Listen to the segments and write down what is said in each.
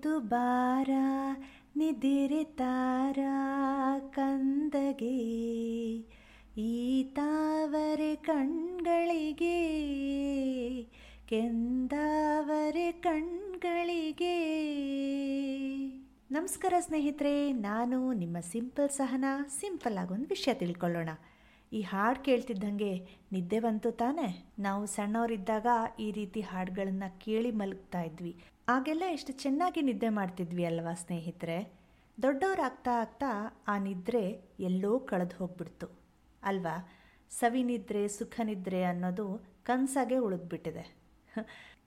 ಒಯ್ದು ಬಾರ, ನಿದಿರೆ ತಾರ, ಕಂದಗೆ. ಈ ತಾವರೆ ಕಣ್ಗಳಿಗೆ, ಕೆಂದಾವರೆ ಕಣ್ಗಳಿಗೆ. ನಮಸ್ಕಾರ ಸ್ನೇಹಿತರೆ, ನಾನು ನಿಮ್ಮ ಸಿಂಪಲ್ ಸಹನ, ಸಿಂಪಲ್ ಆಗೊಂದು ವಿಷಯ ತಿಳ್ಕೊಳ್ಳೋಣ. ಈ ಹಾಡು ಕೇಳ್ತಿದ್ದಂಗೆ ನಿದ್ದೆ ಬಂತು ತಾನೆ. ನಾವು ಸಣ್ಣವರಿದ್ದಾಗ ಈ ರೀತಿ ಹಾಡುಗಳನ್ನು ಕೇಳಿ ಮಲಗ್ತಾ ಇದ್ವಿ. ಆಗೆಲ್ಲ ಎಷ್ಟು ಚೆನ್ನಾಗಿ ನಿದ್ದೆ ಮಾಡ್ತಿದ್ವಿ ಅಲ್ವಾ ಸ್ನೇಹಿತರೆ? ದೊಡ್ಡವರಾಗ್ತಾ ಆಗ್ತಾ ಆ ನಿದ್ರೆ ಎಲ್ಲೋ ಕಳೆದು ಹೋಗ್ಬಿಡ್ತು. ಅಲ್ವಾ? ಸವಿ ನಿದ್ರೆ, ಸುಖ ನಿದ್ರೆ ಅನ್ನೋದು ಕನಸಾಗೆ ಉಳಿದ್ಬಿಟ್ಟಿದೆ.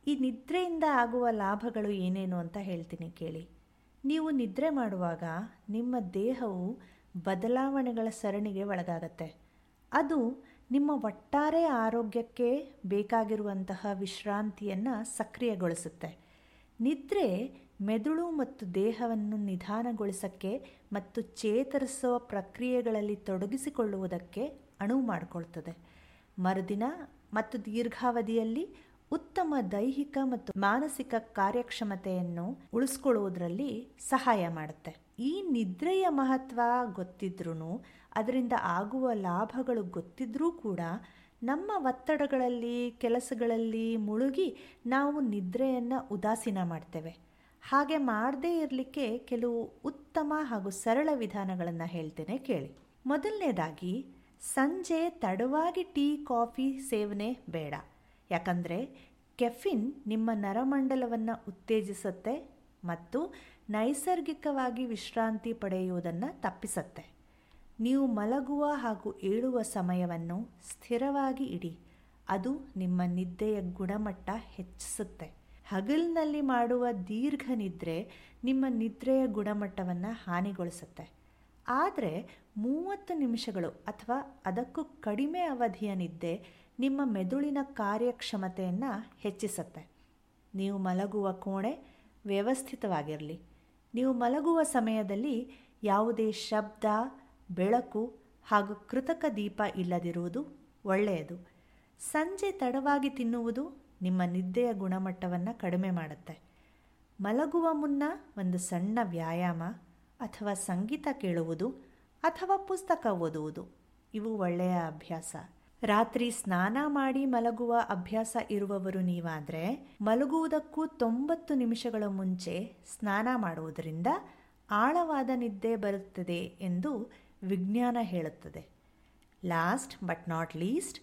ಈ ನಿದ್ರೆಯಿಂದ ಆಗುವ ಲಾಭಗಳು ಏನೇನು ಅಂತ ಹೇಳ್ತೀನಿ ಕೇಳಿ. ನೀವು ನಿದ್ರೆ ಮಾಡುವಾಗ ನಿಮ್ಮ ದೇಹವು ಬದಲಾವಣೆಗಳ ಸರಣಿಗೆ ಒಳಗಾಗತ್ತೆ. ಅದು ನಿಮ್ಮ ಒಟ್ಟಾರೆ ಆರೋಗ್ಯಕ್ಕೆ ಬೇಕಾಗಿರುವಂತಹ ವಿಶ್ರಾಂತಿಯನ್ನು ಸಕ್ರಿಯಗೊಳಿಸುತ್ತೆ. ನಿದ್ರೆ ಮೆದುಳು ಮತ್ತು ದೇಹವನ್ನು ನಿಧಾನಗೊಳಿಸೋಕ್ಕೆ ಮತ್ತು ಚೇತರಿಸುವ ಪ್ರಕ್ರಿಯೆಗಳಲ್ಲಿ ತೊಡಗಿಸಿಕೊಳ್ಳುವುದಕ್ಕೆ ಅಣುವು ಮಾಡಿಕೊಳ್ತದೆ. ಮರುದಿನ ಮತ್ತು ದೀರ್ಘಾವಧಿಯಲ್ಲಿ ಉತ್ತಮ ದೈಹಿಕ ಮತ್ತು ಮಾನಸಿಕ ಕಾರ್ಯಕ್ಷಮತೆಯನ್ನು ಉಳಿಸ್ಕೊಳ್ಳುವುದರಲ್ಲಿ ಸಹಾಯ ಮಾಡುತ್ತೆ. ಈ ನಿದ್ರೆಯ ಮಹತ್ವ ಗೊತ್ತಿದ್ರೂ ಅದರಿಂದ ಆಗುವ ಲಾಭಗಳು ಗೊತ್ತಿದ್ರೂ ಕೂಡ ನಮ್ಮ ಒತ್ತಡಗಳಲ್ಲಿ, ಕೆಲಸಗಳಲ್ಲಿ ಮುಳುಗಿ ನಾವು ನಿದ್ರೆಯನ್ನು ಉದಾಸೀನ ಮಾಡ್ತೇವೆ. ಹಾಗೆ ಮಾಡದೇ ಇರಲಿಕ್ಕೆ ಕೆಲವು ಉತ್ತಮ ಹಾಗೂ ಸರಳ ವಿಧಾನಗಳನ್ನು ಹೇಳ್ತೇನೆ ಕೇಳಿ. ಮೊದಲನೇದಾಗಿ, ಸಂಜೆ ತಡವಾಗಿ ಟೀ, ಕಾಫಿ ಸೇವನೆ ಬೇಡ. ಯಾಕಂದರೆ ಕೆಫಿನ್ ನಿಮ್ಮ ನರಮಂಡಲವನ್ನು ಉತ್ತೇಜಿಸುತ್ತೆ ಮತ್ತು ನೈಸರ್ಗಿಕವಾಗಿ ವಿಶ್ರಾಂತಿ ಪಡೆಯುವುದನ್ನು ತಪ್ಪಿಸುತ್ತೆ. ನೀವು ಮಲಗುವ ಹಾಗೂ ಏಳುವ ಸಮಯವನ್ನು ಸ್ಥಿರವಾಗಿ ಇಡಿ. ಅದು ನಿಮ್ಮ ನಿದ್ದೆಯ ಗುಣಮಟ್ಟ ಹೆಚ್ಚಿಸುತ್ತೆ. ಹಗಲಿನಲ್ಲಿ ಮಾಡುವ ದೀರ್ಘ ನಿದ್ರೆ ನಿಮ್ಮ ನಿದ್ರೆಯ ಗುಣಮಟ್ಟವನ್ನು ಹಾನಿಗೊಳಿಸುತ್ತೆ. ಆದರೆ ಮೂವತ್ತು ನಿಮಿಷಗಳು ಅಥವಾ ಅದಕ್ಕೂ ಕಡಿಮೆ ಅವಧಿಯ ನಿದ್ದೆ ನಿಮ್ಮ ಮೆದುಳಿನ ಕಾರ್ಯಕ್ಷಮತೆಯನ್ನು ಹೆಚ್ಚಿಸುತ್ತೆ. ನೀವು ಮಲಗುವ ಕೋಣೆ ವ್ಯವಸ್ಥಿತವಾಗಿರಲಿ. ನೀವು ಮಲಗುವ ಸಮಯದಲ್ಲಿ ಯಾವುದೇ ಶಬ್ದ, ಬೆಳಕು ಹಾಗೂ ಕೃತಕ ದೀಪ ಇಲ್ಲದಿರುವುದು ಒಳ್ಳೆಯದು. ಸಂಜೆ ತಡವಾಗಿ ತಿನ್ನುವುದು ನಿಮ್ಮ ನಿದ್ದೆಯ ಗುಣಮಟ್ಟವನ್ನು ಕಡಿಮೆ ಮಾಡುತ್ತೆ. ಮಲಗುವ ಮುನ್ನ ಒಂದು ಸಣ್ಣ ವ್ಯಾಯಾಮ ಅಥವಾ ಸಂಗೀತ ಕೇಳುವುದು ಅಥವಾ ಪುಸ್ತಕ ಓದುವುದು, ಇವು ಒಳ್ಳೆಯ ಅಭ್ಯಾಸ. ರಾತ್ರಿ ಸ್ನಾನ ಮಾಡಿ ಮಲಗುವ ಅಭ್ಯಾಸ ಇರುವವರು ನೀವಾದರೆ ಮಲಗುವುದಕ್ಕೂ ತೊಂಬತ್ತು ನಿಮಿಷಗಳ ಮುಂಚೆ ಸ್ನಾನ ಮಾಡುವುದರಿಂದ ಆಳವಾದ ನಿದ್ದೆ ಬರುತ್ತದೆ ಎಂದು ವಿಜ್ಞಾನ ಹೇಳುತ್ತದೆ. ಲಾಸ್ಟ್ ಬಟ್ ನಾಟ್ ಲೀಸ್ಟ್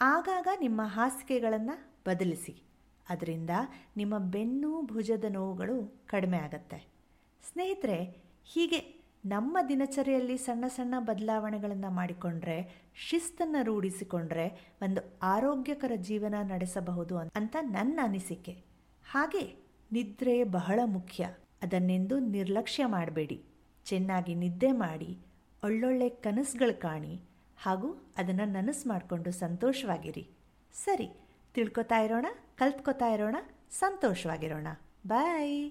ಆಗಾಗ ನಿಮ್ಮ ಹಾಸಿಗೆಗಳನ್ನು ಬದಲಿಸಿ. ಅದರಿಂದ ನಿಮ್ಮ ಬೆನ್ನು, ಭುಜದ ನೋವುಗಳು ಕಡಿಮೆ ಆಗುತ್ತೆ. ಸ್ನೇಹಿತರೆ, ಹೀಗೆ ನಮ್ಮ ದಿನಚರಿಯಲ್ಲಿ ಸಣ್ಣ ಸಣ್ಣ ಬದಲಾವಣೆಗಳನ್ನು ಮಾಡಿಕೊಂಡ್ರೆ, ಶಿಸ್ತನ್ನು ರೂಢಿಸಿಕೊಂಡ್ರೆ ಒಂದು ಆರೋಗ್ಯಕರ ಜೀವನ ನಡೆಸಬಹುದು ಅಂತ ನನ್ನ ಅನಿಸಿಕೆ. ಹಾಗೆ ನಿದ್ರೆ ಬಹಳ ಮುಖ್ಯ. ಅದನ್ನೆಂದು ನಿರ್ಲಕ್ಷ್ಯ ಮಾಡಬೇಡಿ. ಚೆನ್ನಾಗಿ ನಿದ್ದೆ ಮಾಡಿ, ಒಳ್ಳೊಳ್ಳೆ ಕನಸುಗಳು ಕಾಣಿ, ಹಾಗೂ ಅದನ್ನು ನನಸು ಮಾಡಿಕೊಂಡು ಸಂತೋಷವಾಗಿರಿ. ಸರಿ, ತಿಳ್ಕೊತಾ ಇರೋಣ, ಕಲ್ತ್ಕೊತಾ ಇರೋಣ, ಸಂತೋಷವಾಗಿರೋಣ. ಬಾಯ್!